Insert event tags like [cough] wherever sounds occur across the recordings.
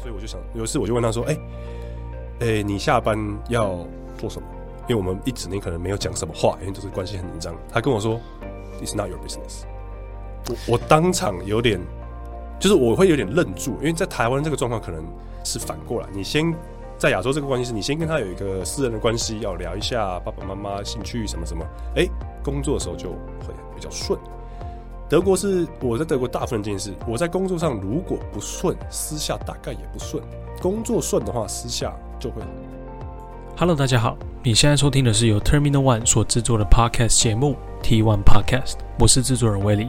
所以我就想，有一次我就问他说：“哎、欸，哎、你下班要做什么？”因为我们一整天可能没有讲什么话，因为就是关系很紧张。他跟我说：“It's not your business。”我我当场有点，就是我会有点愣住，因为在台湾这个状况可能是反过来，你先在亚洲这个关系是你先跟他有一个私人的关系，要聊一下爸爸妈妈兴趣什么什么，哎、工作的时候就会比较顺。德国是我在德国大部分这件事，我在工作上如果不顺，私下大概也不顺；工作顺的话，私下就会。Hello，大家好，你现在收听的是由 Terminal One 所制作的 Podcast 节目 T One Podcast，我是制作人威利。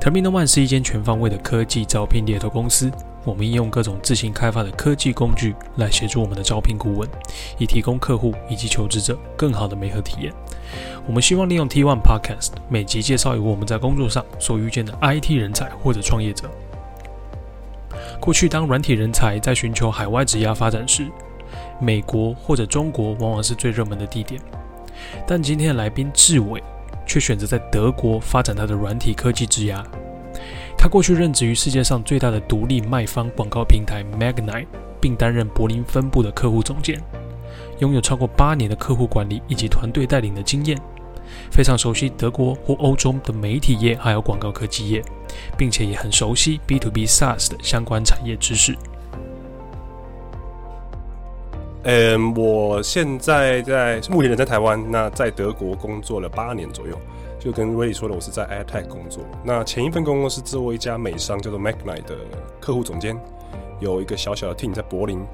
Terminal One 是一间全方位的科技招聘猎头公司。我们应用各种自行开发的科技工具来协助我们的招聘顾问，以提供客户以及求职者更好的媒合体验。我们希望利用 T One Podcast 每集介绍一位我们在工作上所遇见的 IT 人才或者创业者。过去当软体人才在寻求海外职涯发展时，美国或者中国往往是最热门的地点。但今天的来宾志伟却选择在德国发展他的软体科技职涯。他过去任职于世界上最大的独立卖方广告平台 Magnite，并担任柏林分部的客户总监，拥有超过八年的客户管理以及团队带领的经验，非常熟悉德国或欧洲的媒体业还有广告科技业，并且也很熟悉 B to B SaaS 的相关产业知识。嗯，我现在在目前人在台湾，那在德国工作了八年左右。就跟威利说的，我是在 AdTech 工作。那前一份工作是做一家美商叫做 Magnite 的客户总监，有一个小小的 team 在柏林。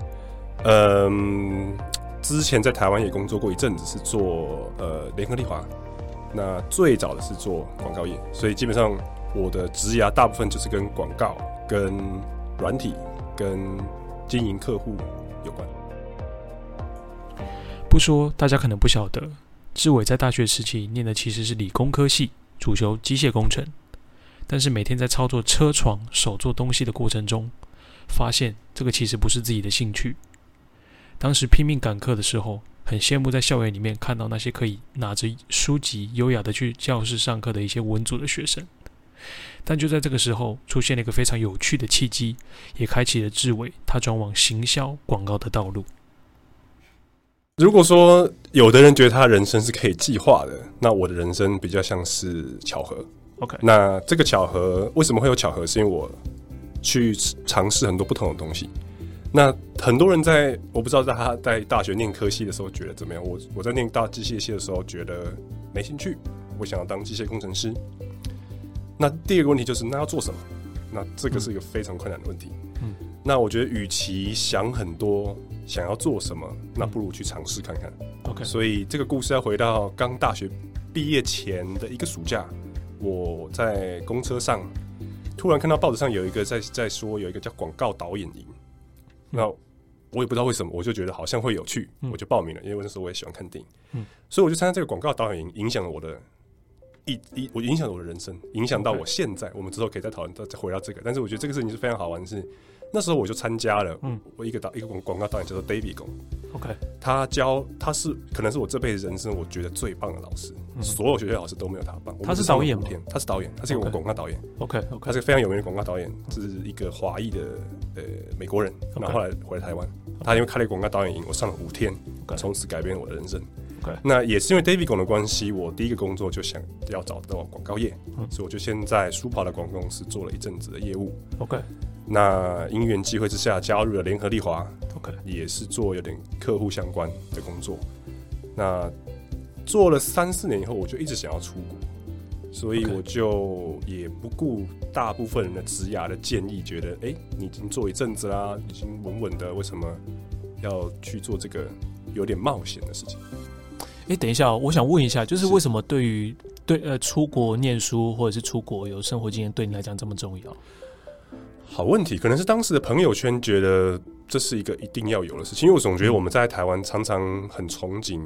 嗯，之前在台湾也工作过一阵子，是做呃联合利华。那最早的是做广告业，所以基本上我的职涯大部分就是跟广告、跟软体、跟经营客户有关。不说，大家可能不晓得。志伟在大学时期念的其实是理工科系，主修机械工程。但是每天在操作车床、手做东西的过程中，发现这个其实不是自己的兴趣。当时拼命赶课的时候，很羡慕在校园里面看到那些可以拿着书籍优雅的去教室上课的一些文组的学生。但就在这个时候，出现了一个非常有趣的契机，也开启了志伟他转往行销广告的道路。如果说有的人觉得他人生是可以计划的，那我的人生比较像是巧合。OK，那这个巧合为什么会有巧合？是因为我去尝试很多不同的东西。那很多人在我不知道在他在大学念科系的时候觉得怎么样？我我在念大机械系的时候觉得没兴趣，我想要当机械工程师。那第二个问题就是那要做什么？那这个是一个非常困难的问题。嗯，那我觉得与其想很多。想要做什么，那不如去尝试看看。OK，所以这个故事要回到刚大学毕业前的一个暑假，我在公车上突然看到报纸上有一个在在说有一个叫广告导演营，那我也不知道为什么，我就觉得好像会有趣，我就报名了，因为那时候我也喜欢看电影，嗯，所以我就参加这个广告导演营，影响了我的一一我影响了我的人生，影响到我现在。我们之后可以再讨论，再回到这个。但是我觉得这个事情是非常好玩的是。那时候我就参加了，嗯，我一个导一个广广告导演叫做 David OK，他教他是可能是我这辈子人生我觉得最棒的老师，嗯、所有学校老师都没有他棒。他是导演吗？他是导演，他是一个广告导演。OK OK，他是个非常有名的广告导演，是一个华裔的呃美国人.然后后来回来台湾。他因为开了广告导演营，我上了五天，从、此改变了我的人生。OK，那也是因为 David 的关系，我第一个工作就想要找到广告业，嗯，所以我就先在舒跑的广告公司做了一阵子的业务。OK。那因缘际会之下加入了联合利华，OK，也是做有点客户相关的工作。那做了三四年以后，我就一直想要出国，所以我就也不顾大部分人的职涯的建议，觉得哎、欸，你已经做一阵子啦，已经稳稳的，为什么要去做这个有点冒险的事情？哎、欸，等一下，我想问一下，就是为什么对于对呃出国念书或者是出国有生活经验，对你来讲这么重要？好问题，可能是当时的朋友圈觉得这是一个一定要有的事情，因为我总觉得我们在台湾常常很憧憬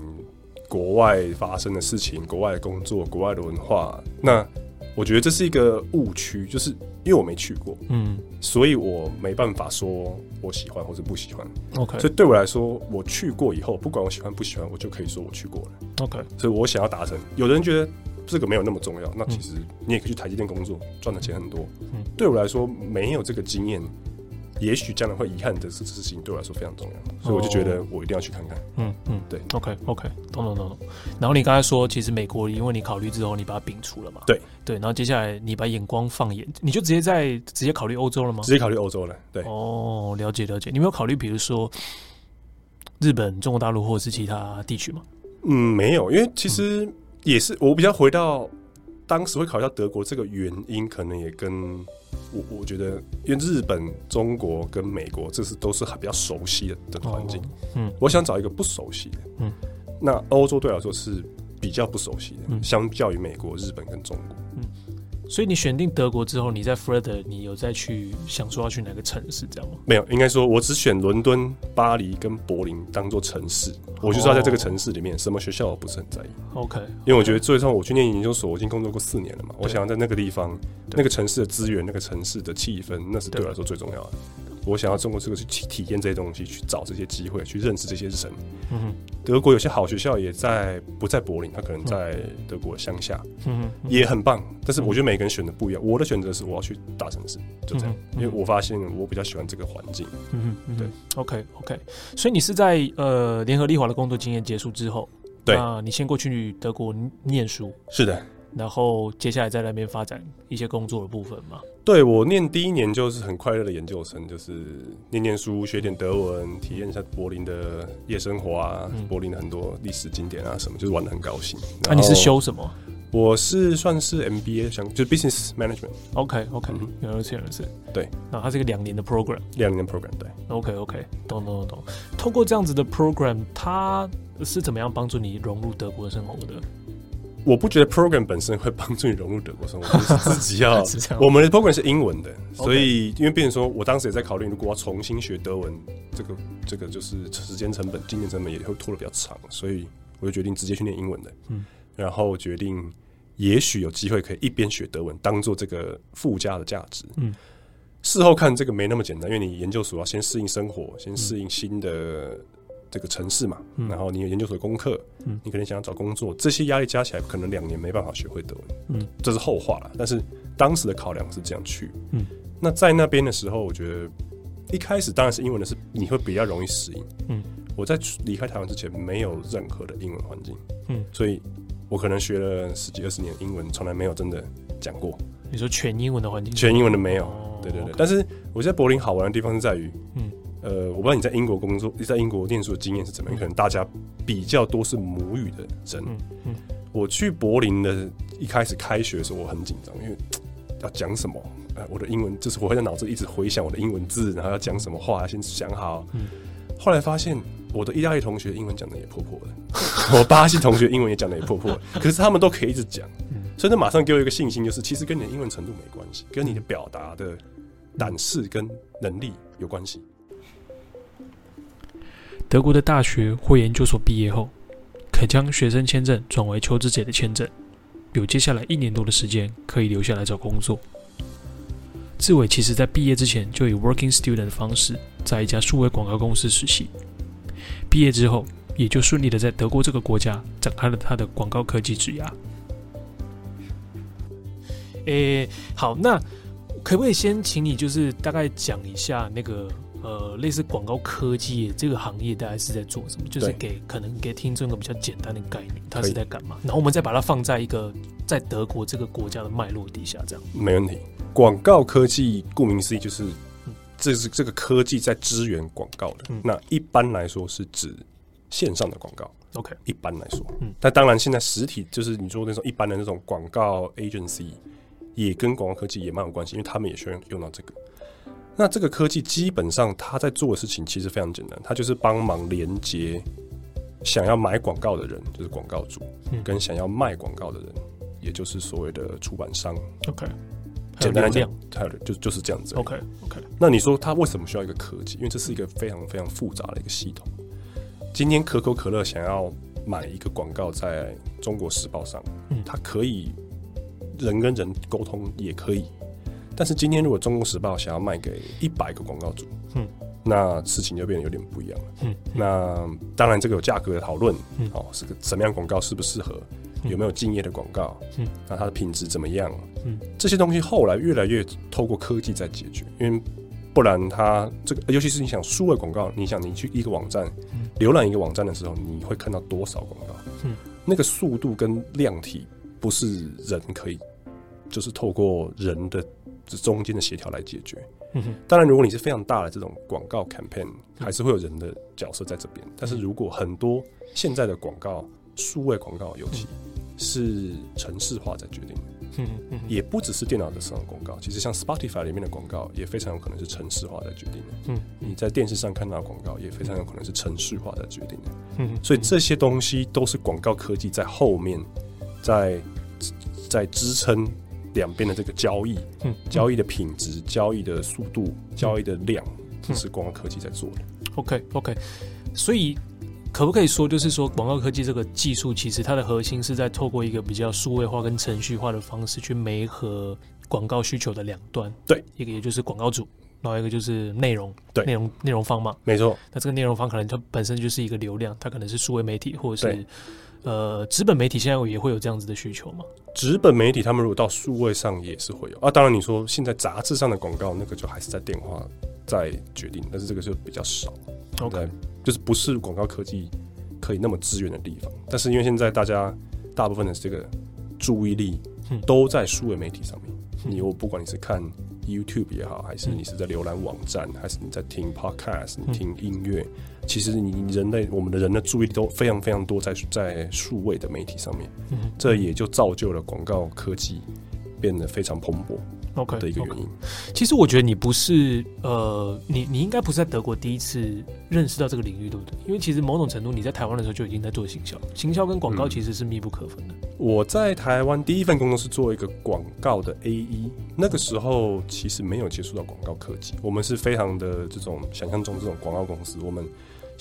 国外发生的事情、国外的工作、国外的文化。那我觉得这是一个误区，就是因为我没去过，嗯，所以我没办法说我喜欢或者不喜欢。OK，所以对我来说，我去过以后，不管我喜欢不喜欢，我就可以说我去过了。OK，所以我想要达成。有的人觉得。这个没有那么重要，那其实你也可以去台积电工作，赚的钱很多。嗯，对我来说没有这个经验，也许将来会遗憾的这事情对我来说非常重要，所以我就觉得我一定要去看看。嗯嗯，对，OK OK，懂懂懂懂。然后你刚才说，其实美国因为你考虑之后，你把它摒除了嘛？对对，然后接下来你把眼光放眼，你就直接在直接考虑欧洲了吗？直接考虑欧洲了。对，哦，了解了解。你没有考虑，比如说日本、中国大陆或者是其他地区吗？嗯，没有，因为其实也是我比较回到当时会考虑到德国这个原因，可能也跟我我觉得，因为日本、中国跟美国这是都是很比较熟悉的的环境，嗯，我想找一个不熟悉的，嗯，那欧洲对我来说是比较不熟悉的，嗯，相较于美国、日本跟中国，嗯。所以你选定德国之后，你在 further 你有再去想说要去哪个城市，这样吗？没有，应该说我只选伦敦、巴黎跟柏林当做城市，哦、我就知道在这个城市里面，什么学校我不是很在意。OK，因为我觉得最终我去念研究所，我已经工作过四年了嘛，我想要在那个地方、那个城市的资源、那个城市的气氛，那是对我来说最重要的。我想要通过这个去体体验这些东西，去找这些机会，去认识这些人。德国有些好学校也在不在柏林，他可能在德国乡下，也很棒。但是我觉得每个人选的不一样。我的选择是我要去大城市，就这样，因为我发现我比较喜欢这个环境。嗯哼，对，OK OK。所以你是在呃联合利华的工作经验结束之后，对，啊你先过去德国念书，是的。然后接下来在那边发展一些工作的部分嘛？对，我念第一年就是很快乐的研究生，就是念念书，学点德文，体验一下柏林的夜生活啊，嗯、柏林的很多历史景点啊什么，就是玩的很高兴。那、啊、你是修什么？我是算是 MBA，想就是 Business Management。OK OK，原来是原来是。对，那它是一个两年的 program，两年的 program。对，OK OK，懂懂懂懂。透过这样子的 program，它是怎么样帮助你融入德国生活的？我不觉得 program 本身会帮助你融入德国生活，[laughs] 就是自己要。[laughs] 我们的 program 是英文的，所以因为变成说，我当时也在考虑，如果要重新学德文，这个这个就是时间成本、金钱成本也会拖得比较长，所以我就决定直接去念英文的。嗯，然后决定也许有机会可以一边学德文，当做这个附加的价值。嗯，事后看这个没那么简单，因为你研究所要先适应生活，先适应新的。这个城市嘛，嗯、然后你有研究所的功课，嗯、你可能想要找工作，这些压力加起来，可能两年没办法学会德文，嗯，这是后话了。但是当时的考量是这样去，嗯，那在那边的时候，我觉得一开始当然是英文的是你会比较容易适应，嗯，我在离开台湾之前没有任何的英文环境，嗯，所以我可能学了十几二十年英文，从来没有真的讲过。你说全英文的环境，全英文的没有，哦、对对对。但是我在柏林好玩的地方是在于，嗯。呃，我不知道你在英国工作，你在英国念书的经验是怎么样？可能大家比较多是母语的人。嗯嗯。我去柏林的一开始开学的时候，我很紧张，因为要讲什么？呃，我的英文就是我会在脑子一直回想我的英文字，然后要讲什么话，先想好。嗯。后来发现我的意大利同学英文讲的也破破的，[laughs] 我巴西同学英文也讲的也破破的，可是他们都可以一直讲，所以那马上给我一个信心，就是其实跟你的英文程度没关系，跟你的表达的胆识跟能力有关系。德国的大学或研究所毕业后，可将学生签证转为求职者的签证，有接下来一年多的时间可以留下来找工作。志伟其实在毕业之前就以 working student 的方式在一家数位广告公司实习，毕业之后也就顺利的在德国这个国家展开了他的广告科技职涯。诶，好，那可不可以先请你就是大概讲一下那个？呃，类似广告科技这个行业，大概是在做什么？就是给可能给听众一个比较简单的概念，它是在干嘛？然后我们再把它放在一个在德国这个国家的脉络底下，这样没问题。广告科技顾名思义就是，这是这个科技在支援广告的。嗯、那一般来说是指线上的广告。OK，一般来说，嗯，但当然现在实体就是你说那种一般的那种广告 agency 也跟广告科技也蛮有关系，因为他们也需要用到这个。那这个科技基本上，他在做的事情其实非常简单，他就是帮忙连接想要买广告的人，就是广告主，嗯、跟想要卖广告的人，也就是所谓的出版商。OK，简单来讲，就就是这样子。OK OK。那你说他为什么需要一个科技？因为这是一个非常非常复杂的一个系统。今天可口可乐想要买一个广告在中国时报上，嗯，它可以人跟人沟通，也可以。但是今天，如果《中国时报》想要卖给一百个广告主，嗯，那事情就变得有点不一样了。嗯，那当然这个有价格的讨论，嗯，哦，是个什么样广告适不适合，有没有敬业的广告，嗯，那它的品质怎么样，嗯，这些东西后来越来越透过科技在解决，因为不然它这个，尤其是你想数位广告，你想你去一个网站浏览一个网站的时候，你会看到多少广告？嗯，那个速度跟量体不是人可以，就是透过人的这中间的协调来解决。当然，如果你是非常大的这种广告 campaign，还是会有人的角色在这边。但是如果很多现在的广告，数位广告尤其是城市化在决定的。嗯嗯，也不只是电脑的市场广告，其实像 Spotify 里面的广告也非常有可能是城市化在决定的。嗯，你在电视上看到的广告也非常有可能是城市化在决定的。嗯，所以这些东西都是广告科技在后面在在支撑两边的这个交易，嗯，交易的品质、交易的速度、交易的量，这是广告科技在做的。OK OK，所以。可不可以说，就是说，广告科技这个技术，其实它的核心是在透过一个比较数位化跟程序化的方式去媒合广告需求的两端。对，一个也就是广告主，然后一个就是内容，对，内容内容方嘛。没错。那这个内容方可能它本身就是一个流量，它可能是数位媒体或者是呃纸本媒体，现在也会有这样子的需求吗？纸本媒体他们如果到数位上也是会有啊。当然你说现在杂志上的广告那个就还是在电话在决定，但是这个就比较少。OK。就是不是广告科技可以那么支援的地方，但是因为现在大家大部分的这个注意力都在数位媒体上面，你我不管你是看 YouTube 也好，还是你是在浏览网站，还是你在听 Podcast、你听音乐，其实你人类我们的人的注意力都非常非常多在在数位的媒体上面，这也就造就了广告科技变得非常蓬勃。OK 的一个原因，其实我觉得你不是呃，你你应该不是在德国第一次认识到这个领域，对不对？因为其实某种程度你在台湾的时候就已经在做行销，行销跟广告其实是密不可分的。我在台湾第一份工作是做一个广告的 AE，那个时候其实没有接触到广告科技，我们是非常的这种想象中这种广告公司，我们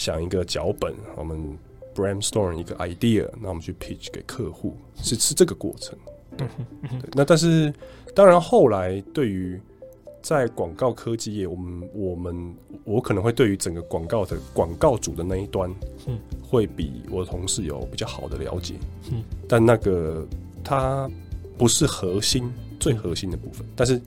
想一个脚本，我们 brainstorm 一个 idea，那我们去 pitch 给客户，是是这个过程。对，那但是当然后来对于在广告科技业，我们我们我可能会对于整个广告的广告主的那一端，嗯，会比我的同事有比较好的了解，嗯，但那个它不是核心最核心的部分，但是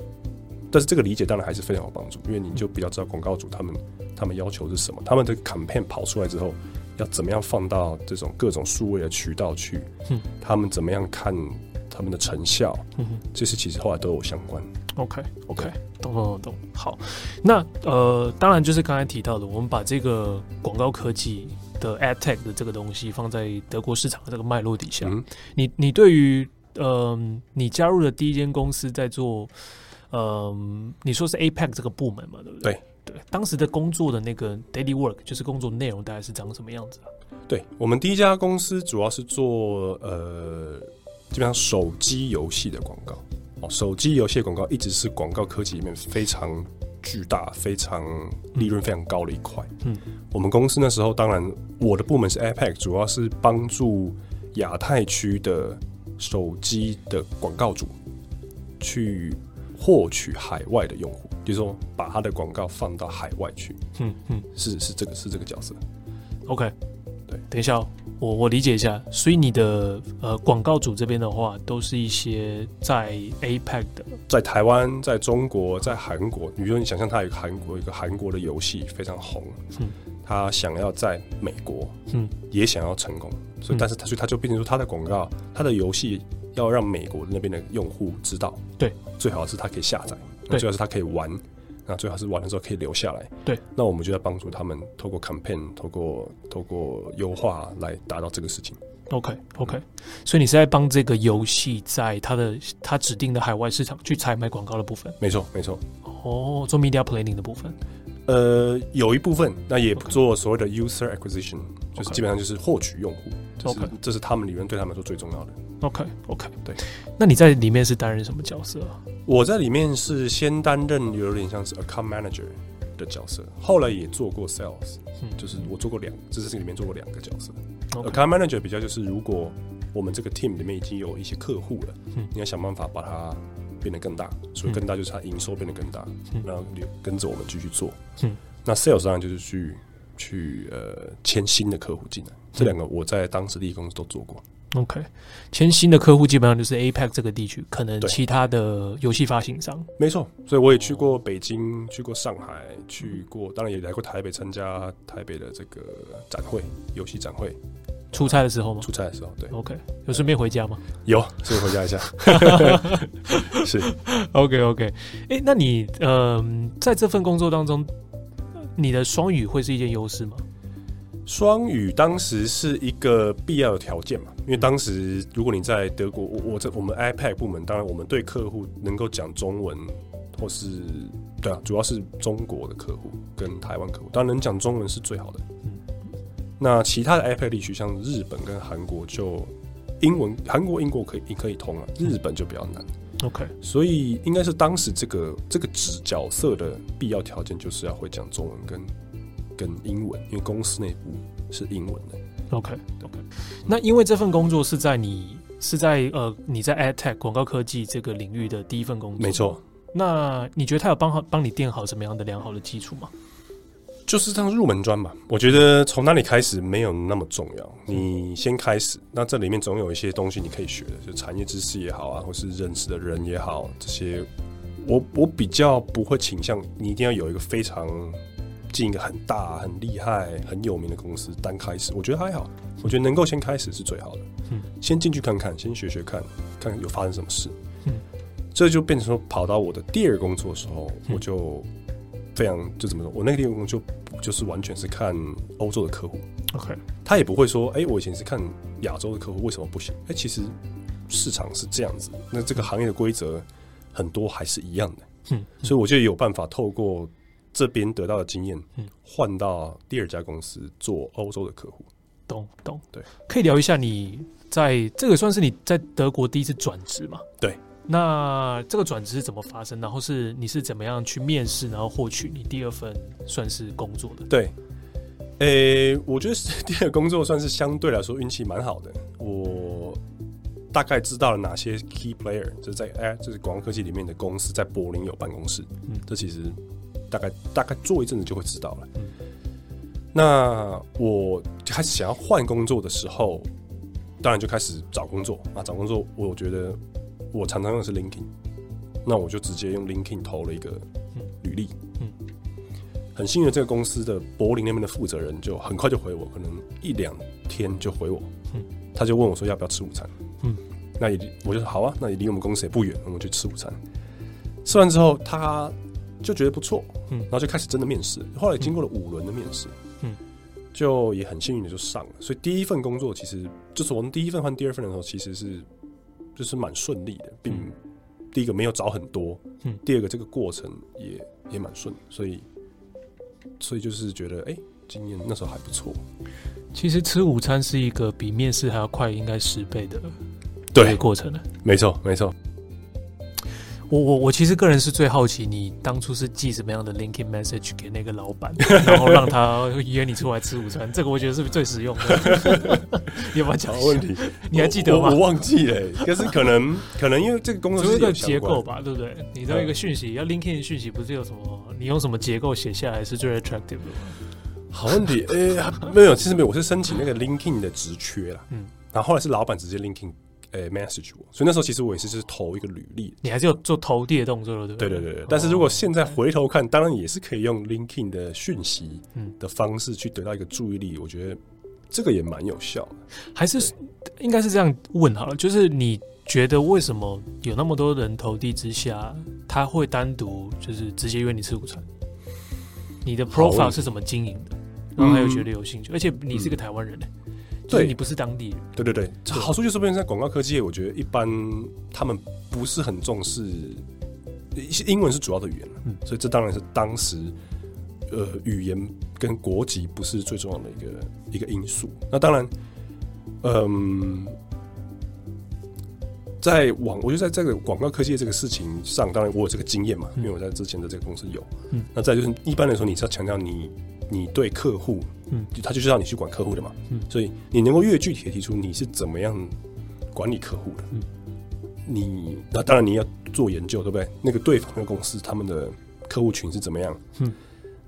但是这个理解当然还是非常有帮助，因为你就比较知道广告主他们他们要求是什么，他们的 campaign 跑出来之后要怎么样放到这种各种数位的渠道去，嗯，他们怎么样看。他们的成效，嗯，这些其实后来都有相关。OK，OK，懂懂懂懂。好，那呃，当然就是刚才提到的，我们把这个广告科技的 Ad Tech 的这个东西放在德国市场的这个脉络底下。嗯、你你对于呃，你加入的第一间公司在做，呃，你说是 APEC 这个部门嘛，对不对？对对，当时的工作的那个 Daily Work 就是工作内容大概是长什么样子啊？对，我们第一家公司主要是做呃。基本上手机游戏的广告哦，手机游戏的广告一直是广告科技里面非常巨大、非常利润非常高的一块。嗯，我们公司那时候，当然我的部门是 APEC，主要是帮助亚太区的手机的广告主去获取海外的用户，就是说把他的广告放到海外去。嗯嗯，是是这个是这个角色。OK，对，等一下哦。我我理解一下，所以你的呃广告主这边的话，都是一些在 APEC 的，在台湾、在中国、在韩国。比如说，你想象他有个韩国一个韩国的游戏非常红，嗯，他想要在美国，嗯，也想要成功，所以但是他所以他就变成说，他的广告，他的游戏要让美国那边的用户知道，对，最好是他可以下载，对，最好是他可以玩。那最好是玩的时候可以留下来。对，那我们就在帮助他们，透过 campaign，透过透过优化来达到这个事情。OK OK，所以你是在帮这个游戏在它的它指定的海外市场去采买广告的部分。没错没错。哦，做 media planning 的部分。呃，有一部分，那也做所谓的 user acquisition，就是基本上就是获取用户。OK，这是他们里面对他们说最重要的。OK OK，对。那你在里面是担任什么角色啊？我在里面是先担任有点像是 account manager 的角色，后来也做过 sales，嗯，就是我做过两，这是里面做过两个角色。Okay. account manager 比较就是如果我们这个 team 里面已经有一些客户了，嗯，你要想办法把它变得更大，所以更大就是它营收变得更大，嗯，然后就跟着我们继续做。嗯，那 sales 当然就是去去呃签新的客户进来，这两个我在当时第一公司都做过。OK，签新的客户基本上就是 APEC 这个地区，可能其他的游戏发行商。没错，所以我也去过北京，去过上海，去过，当然也来过台北参加台北的这个展会，游戏展会。出差的时候吗？出差的时候，对。OK，有顺便回家吗？有，顺便回家一下。[laughs] 是。OK OK，哎、欸，那你呃，在这份工作当中，你的双语会是一件优势吗？双语当时是一个必要的条件嘛，因为当时如果你在德国，我我在我们 iPad 部门，当然我们对客户能够讲中文，或是对啊，主要是中国的客户跟台湾客户，当然能讲中文是最好的。嗯，那其他的 APAC 地区，像日本跟韩国就英文，韩国、英国可以也可以通啊，日本就比较难。OK，所以应该是当时这个这个职角色的必要条件，就是要会讲中文跟。跟英文，因为公司内部是英文的。OK OK，那因为这份工作是在你是在呃你在 AdTech 广告科技这个领域的第一份工作，没错。那你觉得他有帮好帮你垫好什么样的良好的基础吗？就是这样入门砖嘛。我觉得从哪里开始没有那么重要，你先开始，那这里面总有一些东西你可以学的，就产业知识也好啊，或是认识的人也好，这些我我比较不会倾向你一定要有一个非常。进一个很大、很厉害、很有名的公司，单开始，我觉得还好。我觉得能够先开始是最好的。嗯，先进去看看，先学学看，看看有发生什么事。嗯，这就变成说，跑到我的第二工作的时候，我就非常就怎么说，我那个地方就就是完全是看欧洲的客户。OK，他也不会说，哎，我以前是看亚洲的客户，为什么不行？哎，其实市场是这样子，那这个行业的规则很多还是一样的。嗯，所以我就有办法透过。这边得到的经验，嗯换到第二家公司做欧洲的客户，懂懂，对，可以聊一下你在这个算是你在德国第一次转职嘛？对，那这个转职是怎么发生？然后是你是怎么样去面试，然后获取你第二份算是工作的？对，诶，我觉得第二个工作算是相对来说运气蛮好的，我大概知道了哪些 key player，就是在哎，就是广告科技里面的公司在柏林有办公室，嗯，这其实。大概大概做一阵子就会知道了。嗯，那我开始想要换工作的时候，当然就开始找工作啊。找工作，我觉得我常常用的是 LinkedIn，那我就直接用 LinkedIn 投了一个履历。嗯，很幸运，这个公司的柏林那边的负责人就很快就回我，可能一两天就回我。嗯，他就问我说要不要吃午餐。嗯，那也我就说好啊，那也离我们公司也不远，我们去吃午餐。吃完之后，他。就觉得不错，嗯，然后就开始真的面试。后来经过了五轮的面试，嗯，就也很幸运的就上了。所以第一份工作其实就是我们第一份换第二份的时候，其实是就是蛮顺利的，并第一个没有找很多，嗯，第二个这个过程也也蛮顺，所以所以就是觉得哎，经验那时候还不错。其实吃午餐是一个比面试还要快，应该十倍的对过程呢，没错没错。我我我其实个人是最好奇，你当初是寄什么样的 LinkedIn message 给那个老板，[laughs] 然后让他约你出来吃午餐？这个我觉得是不是最实用的？[laughs] 你有没有讲问题？你还记得吗？我，我忘记了，可是可能可能因为这个工作是一个结构吧，对不对？你的一个讯息要 LinkedIn 讯息，不是有什么？你用什么结构写下来是最 attractive 的吗？好问题，哎、欸，没有，其实没有，我是申请那个 LinkedIn 的职缺啦，嗯，然后后来是老板直接 LinkedIn。诶、欸、message 我，所以那时候其实我也是就是投一个履历，你还是有做投递的动作了，对不对？对对对。但是如果现在回头看，当然也是可以用 LinkedIn 的讯息的方式去得到一个注意力，我觉得这个也蛮有效的。还是应该是这样问好了，就是你觉得为什么有那么多人投递之下，他会单独就是直接约你吃午餐？你的 profile 是怎么经营的？然后还有觉得有兴趣，而且你是个台湾人呢、欸。对，你不是当地人。对对对，好处就是变成在广告科技业，我觉得一般他们不是很重视，一些英文是主要的语言，嗯，所以这当然是当时呃语言跟国籍不是最重要的一个一个因素。那当然，嗯，在网，我觉得在这个广告科技这个事情上，当然我有这个经验嘛，因为我在之前的这个公司有。嗯，那再就是一般来说，你是要强调你。你对客户，嗯，他就是让你去管客户的嘛，嗯，所以你能够越具体的提出你是怎么样管理客户的，嗯，你那当然你要做研究，对不对？那个对方的公司他们的客户群是怎么样，嗯，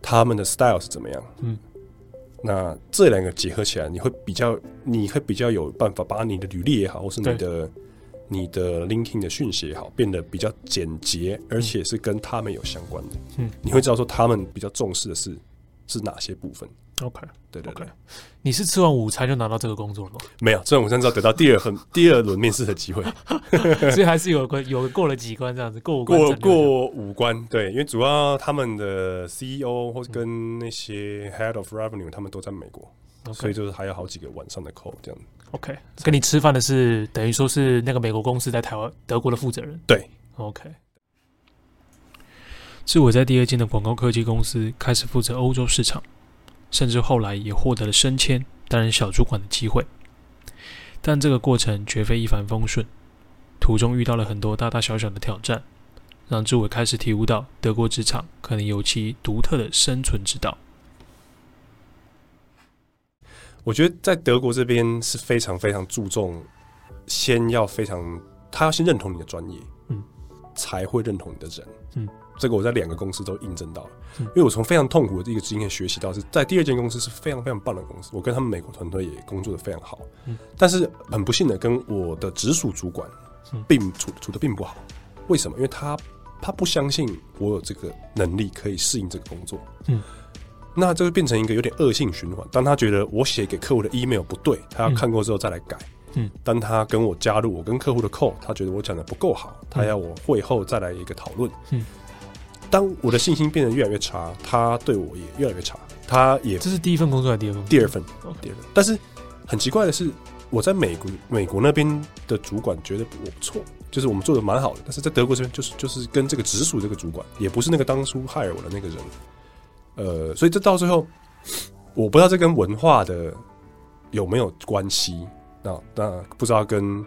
他们的 style 是怎么样，嗯，那这两个结合起来，你会比较，你会比较有办法把你的履历也好，或是你的你的 LinkedIn 的讯息也好，变得比较简洁，而且是跟他们有相关的。嗯，你会知道说他们比较重视的是是哪些部分。OK，对对对，okay. 你是吃完午餐就拿到这个工作了吗？没有，吃完午餐之后得到第二份 [laughs] 第二轮面试的机会，[laughs] 所以还是有个有过了几关这样子，过过过五关，对，因为主要他们的 CEO 或者跟那些 Head of Revenue 他们都在美国，okay. 所以就是还有好几个晚上的 call 这样。OK，跟你吃饭的是等于说是那个美国公司在台湾德国的负责人，对，OK。是我在第二间的广告科技公司开始负责欧洲市场。甚至后来也获得了升迁、担任小主管的机会，但这个过程绝非一帆风顺，途中遇到了很多大大小小的挑战，让志伟开始体悟到德国职场可能有其独特的生存之道。我觉得在德国这边是非常非常注重，先要非常，他要先认同你的专业，嗯，才会认同你的人，嗯。这个我在两个公司都印证到了，因为我从非常痛苦的一个经验学习到，是在第二间公司是非常非常棒的公司，我跟他们美国团队也工作的非常好，但是很不幸的跟我的直属主管并处处的并不好，为什么？因为他他不相信我有这个能力可以适应这个工作，嗯，那这个变成一个有点恶性循环。当他觉得我写给客户的 email 不对，他要看过之后再来改。嗯，当他跟我加入我跟客户的 call，他觉得我讲的不够好，他要我会后再来一个讨论。嗯。当我的信心变得越来越差，他对我也越来越差。他也这是第一份工作还是第二份？第二份，第二份。但是很奇怪的是，我在美国，美国那边的主管觉得我不错，就是我们做的蛮好的。但是在德国这边，就是就是跟这个直属这个主管，也不是那个当初 hire 我的那个人。呃，所以这到最后，我不知道这跟文化的有没有关系。那那不知道跟。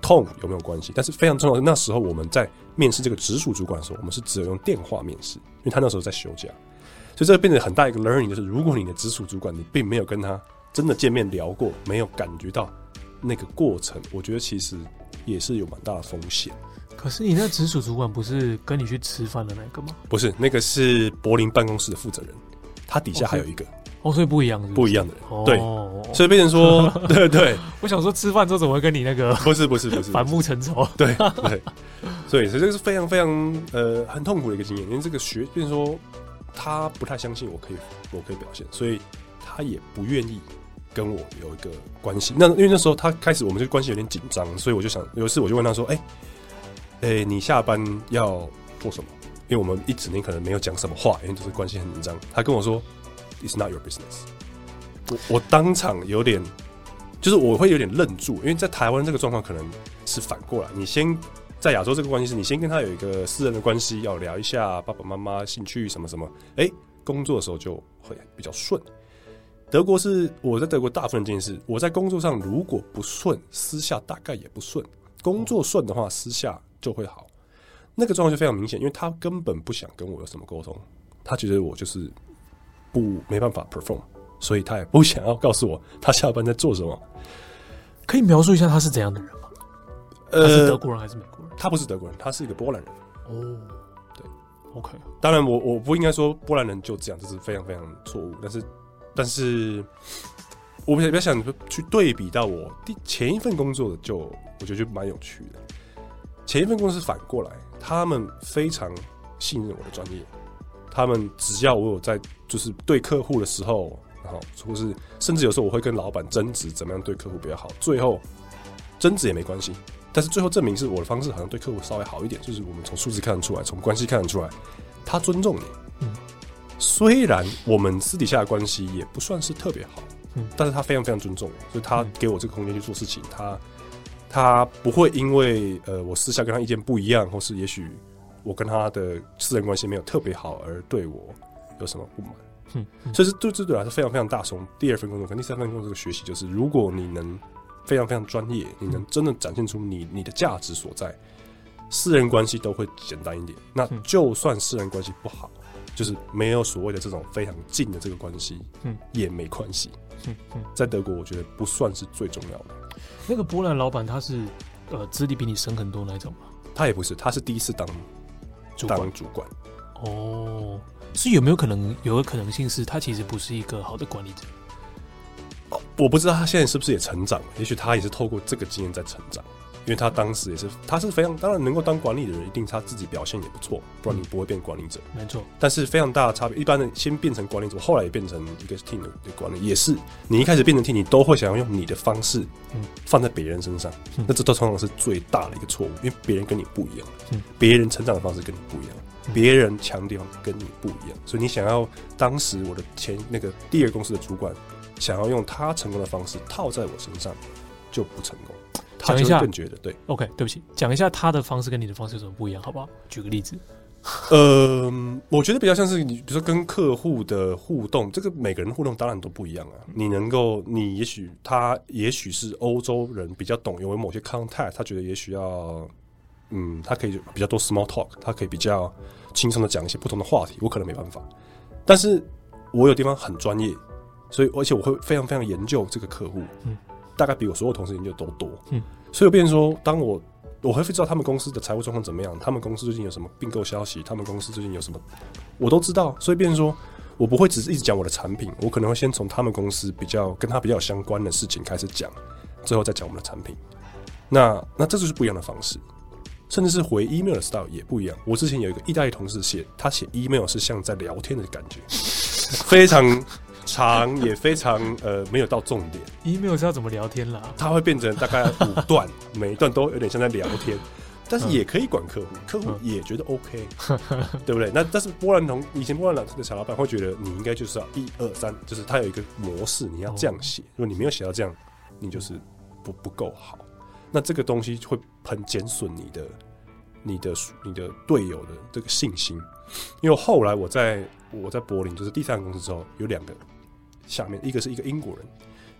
痛有没有关系？但是非常重要的，那时候我们在面试这个直属主管的时候，我们是只有用电话面试，因为他那时候在休假，所以这个变成很大一个 learning，就是如果你的直属主管你并没有跟他真的见面聊过，没有感觉到那个过程，我觉得其实也是有蛮大的风险。可是你那直属主管不是跟你去吃饭的那个吗？不是，那个是柏林办公室的负责人，他底下还有一个。哦，所以不一样是不是，不一样的对，所以变成说，对 [laughs] 对，对，我想说吃饭之后怎么会跟你那个不是不是不是反目成仇？对对，所以所以这个是非常非常呃很痛苦的一个经验，因为这个学变成说他不太相信我可以我可以表现，所以他也不愿意跟我有一个关系。那因为那时候他开始我们就关系有点紧张，所以我就想有一次我就问他说：“哎、欸、哎、欸，你下班要做什么？”因为我们一整天可能没有讲什么话，因为就是关系很紧张。他跟我说。It's not your business 我。我当场有点，就是我会有点愣住，因为在台湾这个状况可能是反过来，你先在亚洲这个关系是你先跟他有一个私人的关系，要聊一下爸爸妈妈兴趣什么什么，哎、工作的时候就会比较顺。德国是我在德国大部分经验是，我在工作上如果不顺，私下大概也不顺；工作顺的话，私下就会好。那个状况就非常明显，因为他根本不想跟我有什么沟通，他觉得我就是。不，没办法 perform，所以他也不想要告诉我他下班在做什么。可以描述一下他是怎样的人吗？呃，他是德国人还是美国人？他不是德国人，他是一个波兰人。哦，对，OK。当然我，我我不应该说波兰人就这样，这是非常非常错误。但是，但是，我比较比较想去对比到我第前一份工作的就，就我觉得就蛮有趣的。前一份工作是反过来，他们非常信任我的专业。他们只要我有在，就是对客户的时候，然后或是甚至有时候我会跟老板争执，怎么样对客户比较好。最后争执也没关系，但是最后证明是我的方式好像对客户稍微好一点，就是我们从数字看得出来，从关系看得出来，他尊重你。嗯，虽然我们私底下的关系也不算是特别好，嗯，但是他非常非常尊重我，所以他给我这个空间去做事情，他他不会因为呃我私下跟他意见不一样，或是也许。我跟他的私人关系没有特别好，而对我有什么不满？嗯，嗯，所以是对这对我来说非常非常大。从第二份工作跟第三份工作这个学习，就是如果你能非常非常专业，你能真的展现出你你的价值所在，私人关系都会简单一点。那就算私人关系不好，就是没有所谓的这种非常近的这个关系，嗯，也没关系。嗯嗯，在德国，我觉得不算是最重要的。那个波兰老板他是呃资历比你深很多那种吗？他也不是，他是第一次当。当主管哦，是有没有可能？有个可能性是他其实不是一个好的管理者。我不知道他现在是不是也成长了，也许他也是透过这个经验在成长。因为他当时也是，他是非常当然能够当管理的人，一定他自己表现也不错，不然你不会变管理者。没错，但是非常大的差别，一般的先变成管理者，后来也变成一个 team 的管理，也是你一开始变成 team，你都会想要用你的方式，放在别人身上，嗯、那这都通常是最大的一个错误，因为别人跟你不一样，嗯，别人成长的方式跟你不一样，别人强调跟你不一样，所以你想要当时我的前那个第二公司的主管，想要用他成功的方式套在我身上，就不成功。讲一下，更觉得对。OK，对不起，讲一下他的方式跟你的方式有什么不一样，好不好？举个例子。[laughs] 呃，我觉得比较像是你，比如说跟客户的互动，这个每个人互动当然都不一样啊。你能够，你也许他也许是欧洲人比较懂，因为某些 contact，他觉得也许要，嗯，他可以比较多 small talk，他可以比较轻松的讲一些不同的话题，我可能没办法。但是我有地方很专业，所以而且我会非常非常研究这个客户。嗯。大概比我所有同事研究都多，嗯，所以我变成说，当我我会知道他们公司的财务状况怎么样，他们公司最近有什么并购消息，他们公司最近有什么，我都知道。所以变成说，我不会只是一直讲我的产品，我可能会先从他们公司比较跟他比较相关的事情开始讲，最后再讲我们的产品。那那这就是不一样的方式，甚至是回 email 的 style 也不一样。我之前有一个意大利同事写，他写 email 是像在聊天的感觉，非常。长也非常呃没有到重点，email 是要怎么聊天啦？它会变成大概五段，每一段都有点像在聊天，[laughs] 但是也可以管客户，客户也觉得 OK，[laughs] 对不对？那但是波兰同以前波兰的小老板会觉得你应该就是要一二三，就是他有一个模式，你要这样写，如果你没有写到这样，你就是不不够好。那这个东西会很减损你的、你的、你的队友的这个信心。因为后来我在我在柏林就是第三个公司之后，有两个。下面一个是一个英国人，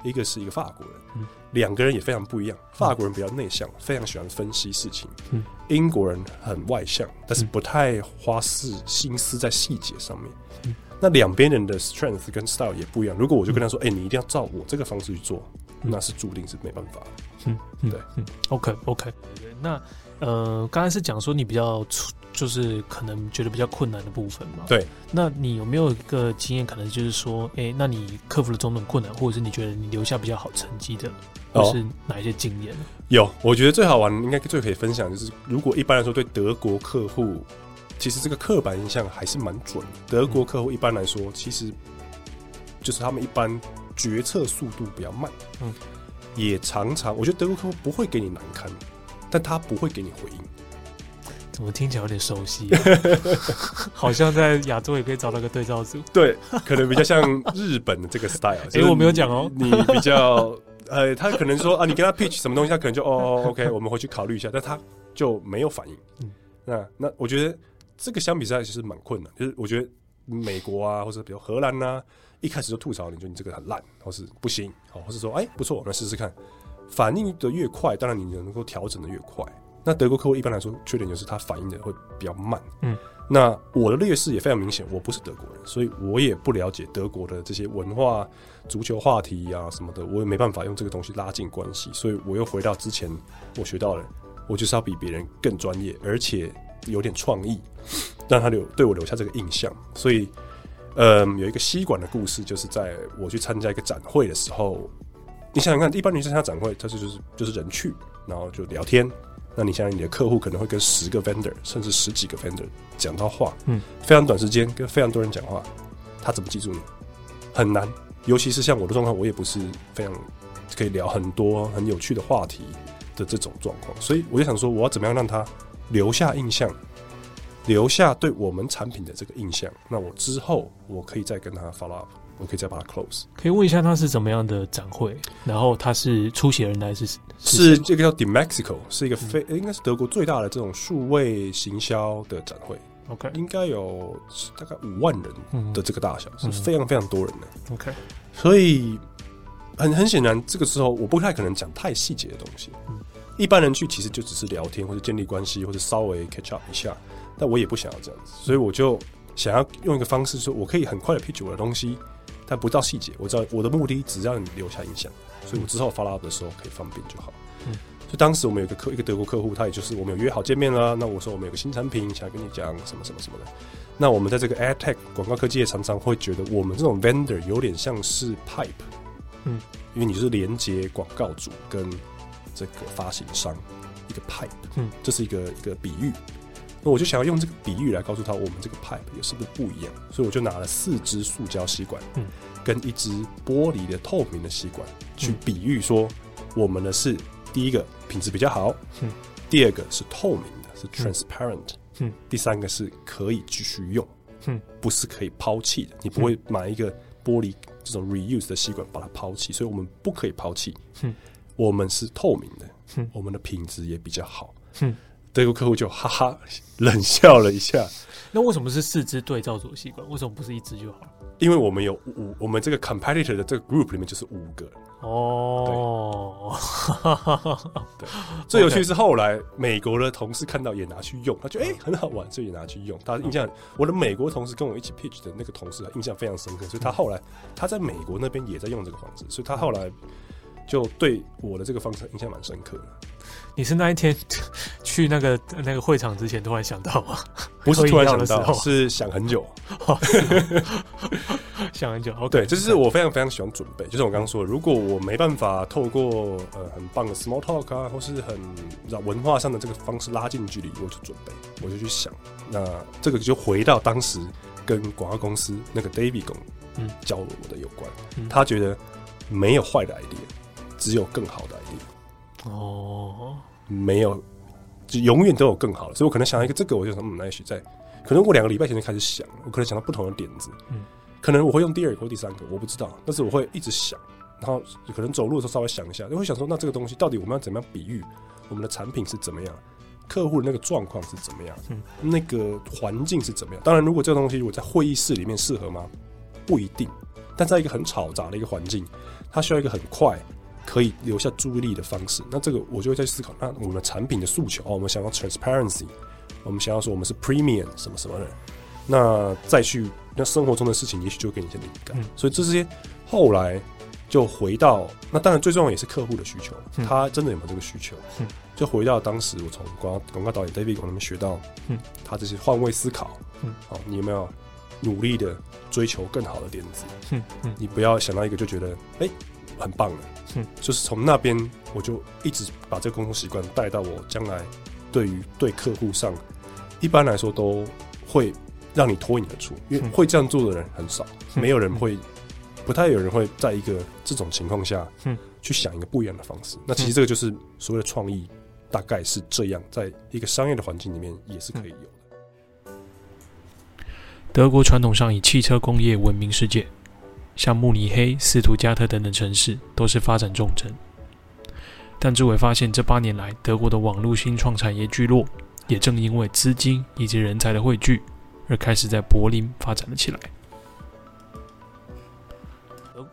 一个是一个法国人，两、嗯、个人也非常不一样。法国人比较内向，非常喜欢分析事情；嗯、英国人很外向，但是不太花事心思在细节上面。嗯、那两边人的 strength 跟 style 也不一样。如果我就跟他说：“哎、你一定要照我这个方式去做”，嗯、那是注定是没办法。嗯，对，嗯，OK OK。那呃，刚才是讲说你比较出。就是可能觉得比较困难的部分嘛。对，那你有没有一个经验，可能就是说，哎、欸，那你克服了种种困难，或者是你觉得你留下比较好成绩的，或是哪一些经验？有，我觉得最好玩，应该最可以分享就是，如果一般来说对德国客户，其实这个刻板印象还是蛮准的。德国客户一般来说，其实就是他们一般决策速度比较慢，嗯，也常常我觉得德国客户不会给你难堪，但他不会给你回应。怎么听起来有点熟悉？[laughs] 好像在亚洲也可以找到个对照组。对，可能比较像日本的这个 style。哎、欸，我没有讲哦。你比较 [laughs] 呃，他可能说啊，你跟他 pitch 什么东西，他可能就哦，OK，[laughs] 我们回去考虑一下。但他就没有反应。嗯，那那我觉得这个相比之下其实蛮困难。就是我觉得美国啊，或者比如荷兰啊，一开始就吐槽你，就你这个很烂，或是不行，好，或是说哎、欸、不错，我们试试看。反应的越快，当然你能够调整的越快。那德国客户一般来说缺点就是他反应的会比较慢。嗯，那我的劣势也非常明显，我不是德国人，所以我也不了解德国的这些文化、足球话题啊什么的，我也没办法用这个东西拉近关系。所以我又回到之前我学到的，我就是要比别人更专业，而且有点创意，让他留对我留下这个印象。所以，嗯，有一个吸管的故事，就是在我去参加一个展会的时候，你想想看，一般女生参加展会，她是就是就是人去，然后就聊天。那你想想，你的客户可能会跟十个 vendor，甚至十几个 vendor 讲到话，嗯，非常短时间跟非常多人讲话，他怎么记住你？很难，尤其是像我的状况，我也不是非常可以聊很多很有趣的话题的这种状况，所以我就想说，我要怎么样让他留下印象，留下对我们产品的这个印象？那我之后我可以再跟他 follow up。我可以再把它 close。可以问一下它是怎么样的展会？然后它是出席人来是是，是这个叫 Demexico，是一个非、嗯、应该是德国最大的这种数位行销的展会。OK，应该有大概五万人的这个大小，嗯、是非常非常多人的。OK，所以很很显然，这个时候我不太可能讲太细节的东西。嗯、一般人去其实就只是聊天或者建立关系或者稍微 catch up 一下，但我也不想要这样子，所以我就想要用一个方式说，我可以很快的 pitch 我的东西。但不到细节，我知道我的目的只让你留下印象，所以我之后 follow up 的时候可以方便就好。嗯，就当时我们有一个客，一个德国客户，他也就是我们有约好见面啦。那我说我们有个新产品，想要跟你讲什么什么什么的。那我们在这个 ad tech 广告科技也常常会觉得，我们这种 vendor 有点像是 pipe，嗯，因为你是连接广告主跟这个发行商一个 pipe，嗯，这是一个一个比喻。那我就想要用这个比喻来告诉他，我们这个 pipe 也是不是不一样？所以我就拿了四支塑胶吸管，嗯，跟一支玻璃的透明的吸管，去比喻说，我们的是第一个品质比较好，嗯，第二个是透明的，是 transparent，嗯，第三个是可以继续用，嗯，不是可以抛弃的，你不会买一个玻璃这种 reuse 的吸管把它抛弃，所以我们不可以抛弃，嗯，我们是透明的，嗯，我们的品质也比较好，嗯。德国客户就哈哈 [laughs] 冷笑了一下。那为什么是四只对照组习惯？为什么不是一只就好？因为我们有五，我们这个 competitor 的这个 group 里面就是五个。哦，对。[laughs] 最有趣是后来美国的同事看到也拿去用，他觉得哎、欸、很好玩，所以也拿去用。他印象，我的美国同事跟我一起 pitch 的那个同事印象非常深刻，所以他后来他在美国那边也在用这个房子，所以他后来就对我的这个方式印象蛮深刻的。你是那一天 [laughs] 去那个那个会场之前突然想到吗？[laughs] 不是突然想到，[laughs] 是想很久，想很久。哦，对，这是我非常非常喜欢准备。就是我刚刚说的，如果我没办法透过呃很棒的 small talk 啊，或是很文化上的这个方式拉近距离，我就准备，我就去想。那这个就回到当时跟广告公司那个 David 公嗯教我的有关，嗯、他觉得没有坏的 idea，只有更好的 idea。哦，没有，就永远都有更好的，所以我可能想到一个这个，我就说嗯，那也许在，可能我两个礼拜前就开始想，我可能想到不同的点子，嗯，可能我会用第二个或第三个，我不知道，但是我会一直想，然后可能走路的时候稍微想一下，就会想说，那这个东西到底我们要怎么样比喻，我们的产品是怎么样，客户的那个状况是怎么样，嗯，那个环境是怎么样？当然，如果这个东西如果在会议室里面适合吗？不一定，但在一个很嘈杂的一个环境，它需要一个很快。可以留下注意力的方式，那这个我就会在思考。那我们的产品的诉求哦，我们想要 transparency，我们想要说我们是 premium 什么什么的，那再去那生活中的事情，也许就会给你一些灵感。嗯、所以这些后来就回到那，当然最重要也是客户的需求，嗯、他真的有没有这个需求？嗯、就回到当时我从广告广告导演 David 从那边学到，嗯，他这些换位思考，嗯，好，你有没有努力的追求更好的点子？嗯嗯，你不要想到一个就觉得哎。欸很棒的，嗯，就是从那边我就一直把这个工作习惯带到我将来对于对客户上，一般来说都会让你脱颖而出，因为会这样做的人很少，没有人会，不太有人会在一个这种情况下，嗯，去想一个不一样的方式。那其实这个就是所谓的创意，大概是这样，在一个商业的环境里面也是可以有的。德国传统上以汽车工业闻名世界。像慕尼黑、斯图加特等等城市都是发展重镇，但志伟发现，这八年来德国的网络新创产业聚落，也正因为资金以及人才的汇聚，而开始在柏林发展了起来。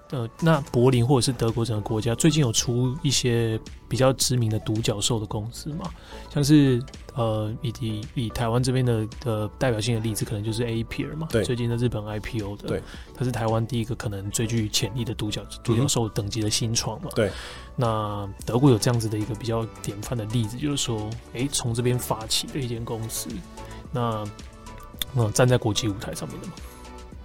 呃，那柏林或者是德国整个国家最近有出一些比较知名的独角兽的公司嘛？像是呃，以及以台湾这边的的代表性的例子，可能就是 Appier 嘛，对，最近的日本 IPO 的，对，它是台湾第一个可能最具潜力的独角独角兽等级的新创嘛，对。那德国有这样子的一个比较典范的例子，就是说，哎，从这边发起的一间公司，那那站在国际舞台上面的嘛，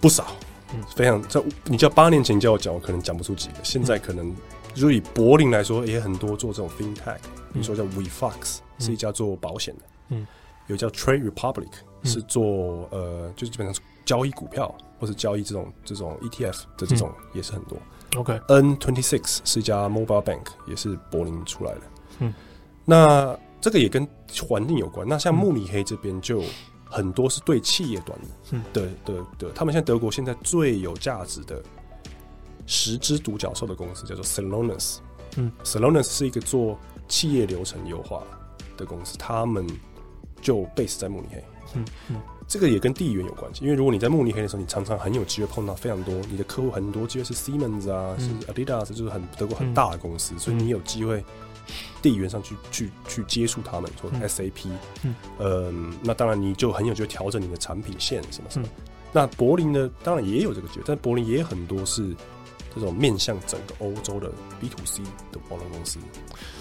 不少。嗯，非常。在你叫八年前叫我讲，我可能讲不出几个。现在可能，就以柏林来说，也很多做这种 FinTech。比如说叫 WeFox，是一家做保险的。嗯，有叫 Trade Republic，是做呃，就是基本上是交易股票或是交易这种这种 ETF 的这种，也是很多。OK，N Twenty Six 是一家 Mobile Bank，也是柏林出来的。嗯，那这个也跟环境有关。那像慕尼黑这边就。很多是对企业端的的的，他们现在德国现在最有价值的十只独角兽的公司叫做 Celonis，嗯，Celonis 是一个做企业流程优化的公司，他们就 base 在慕尼黑，嗯嗯，这个也跟地缘有关系，因为如果你在慕尼黑的时候，你常常很有机会碰到非常多你的客户，很多机会是 Siemens 啊，是 Adidas，就是很德国很大的公司，所以你有机会。地缘上去去去接触他们，说 SAP，嗯，呃，那当然你就很有机会调整你的产品线什么什么。嗯、那柏林呢，当然也有这个机会，但柏林也有很多是这种面向整个欧洲的 B to C 的网络公司。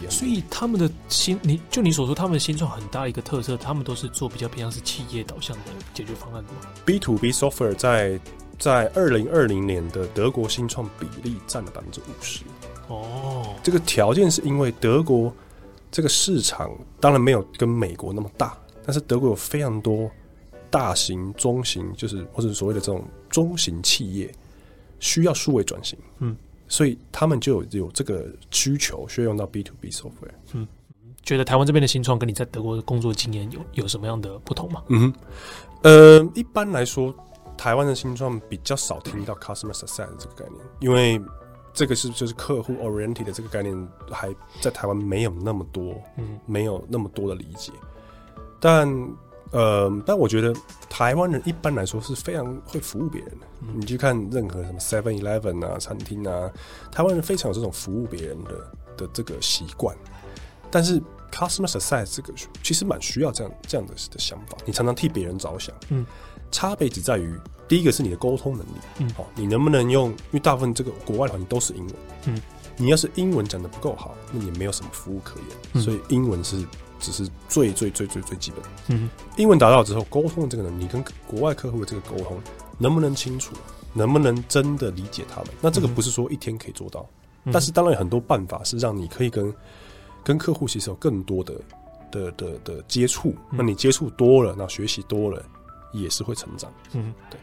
所以他们的新，你就你所说，他们的新创很大一个特色，他们都是做比较偏向是企业导向的解决方案的吗？B to B software 在在二零二零年的德国新创比例占了百分之五十。哦，这个条件是因为德国这个市场当然没有跟美国那么大，但是德国有非常多大型、中型，就是或者所谓的这种中型企业需要数位转型。嗯，所以他们就有有这个需求，需要用到 B to B software。嗯，觉得台湾这边的新创跟你在德国的工作经验有有什么样的不同吗？嗯，呃，一般来说，台湾的新创比较少听到 customer success 这个概念，因为这个是就是客户 oriented 的这个概念，还在台湾没有那么多，嗯，没有那么多的理解。但呃，但我觉得台湾人一般来说是非常会服务别人的。嗯、你去看任何什么 Seven Eleven 啊、餐厅啊，台湾人非常有这种服务别人的的这个习惯。但是 customer success 这个其实蛮需要这样这样的的想法，你常常替别人着想。嗯，差别只在于第一个是你的沟通能力。嗯，好，你能不能用？因为大部分这个国外的环境都是英文。嗯，你要是英文讲的不够好，那你没有什么服务可言。嗯、所以英文是只是最最最最最基本的。嗯，英文达到之后，沟通的这个能力，你跟国外客户的这个沟通能不能清楚，能不能真的理解他们？那这个不是说一天可以做到，嗯、但是当然有很多办法是让你可以跟。跟客户其实有更多的的的的接触，那你接触多了，那学习多了，也是会成长。嗯，对。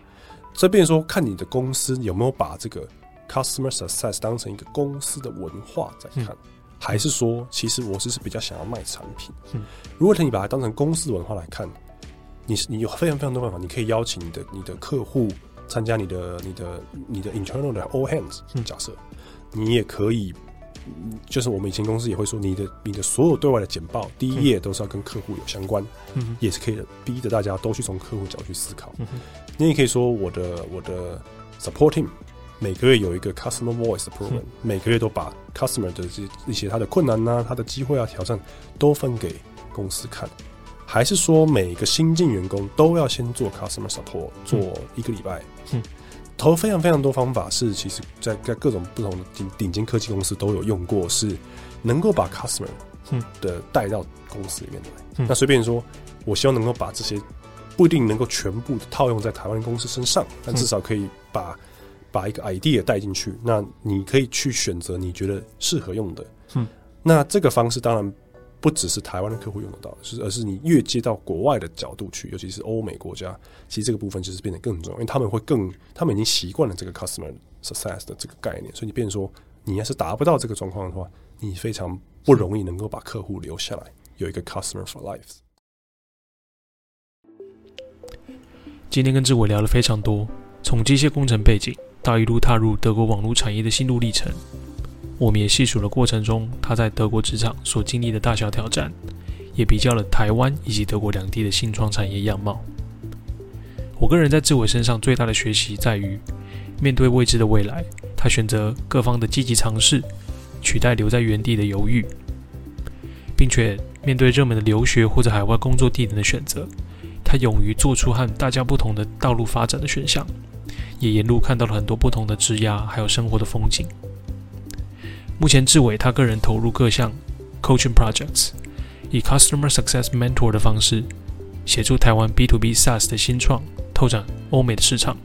这边说看你的公司有没有把这个 customer success 当成一个公司的文化在看，嗯、还是说其实我只是比较想要卖产品？嗯，如果你把它当成公司文化来看，你你有非常非常多办法，你可以邀请你的你的客户参加你的你的你的 internal 的 all hands。假设你也可以。就是我们以前公司也会说，你的你的所有对外的简报第一页都是要跟客户有相关，嗯，也是可以逼着大家都去从客户角度去思考。嗯，你也可以说我的我的 support team 每个月有一个 customer voice program，每个月都把 customer 的这一些他的困难呐、他的机会啊、挑战都分给公司看，还是说每个新进员工都要先做 customer support 做一个礼拜？嗯。投非常非常多方法，是其实在在各种不同的顶顶尖科技公司都有用过，是能够把 customer 的带到公司里面来。嗯、那随便说，我希望能够把这些不一定能够全部套用在台湾公司身上，但至少可以把把一个 idea 带进去。那你可以去选择你觉得适合用的。嗯，那这个方式当然。不只是台湾的客户用得到，是而是你越接到国外的角度去，尤其是欧美国家，其实这个部分就是变得更重要，因为他们会更，他们已经习惯了这个 customer success 的这个概念，所以你变成说，你要是达不到这个状况的话，你非常不容易能够把客户留下来，有一个 customer for life。今天跟志伟聊了非常多，从机械工程背景到一路踏入德国网络产业的心路历程。我们也细数了过程中他在德国职场所经历的大小挑战，也比较了台湾以及德国两地的新创产业样貌。我个人在志伟身上最大的学习在于，面对未知的未来，他选择各方的积极尝试，取代留在原地的犹豫，并且面对热门的留学或者海外工作地点的选择，他勇于做出和大家不同的道路发展的选项，也沿路看到了很多不同的职涯还有生活的风景。目前，志伟他个人投入各项 coaching projects，以 customer success mentor 的方式，协助台湾 B to B SaaS 的新创拓展欧美的市场。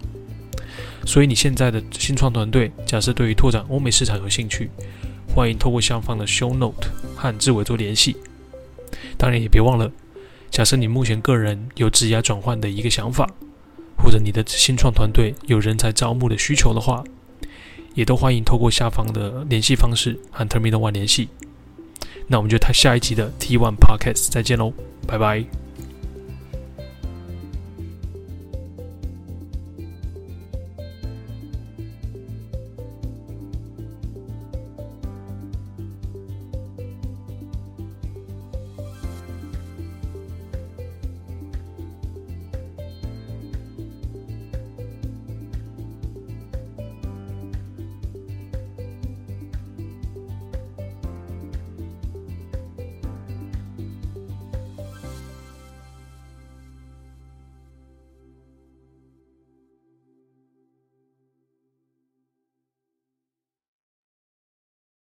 所以，你现在的新创团队，假设对于拓展欧美市场有兴趣，欢迎透过下方的 show note 和志伟做联系。当然，也别忘了，假设你目前个人有职涯转换的一个想法，或者你的新创团队有人才招募的需求的话。也都欢迎透过下方的联系方式和 Terminal One 联系。那我们就下一集的 T One Podcast 再见喽，拜拜。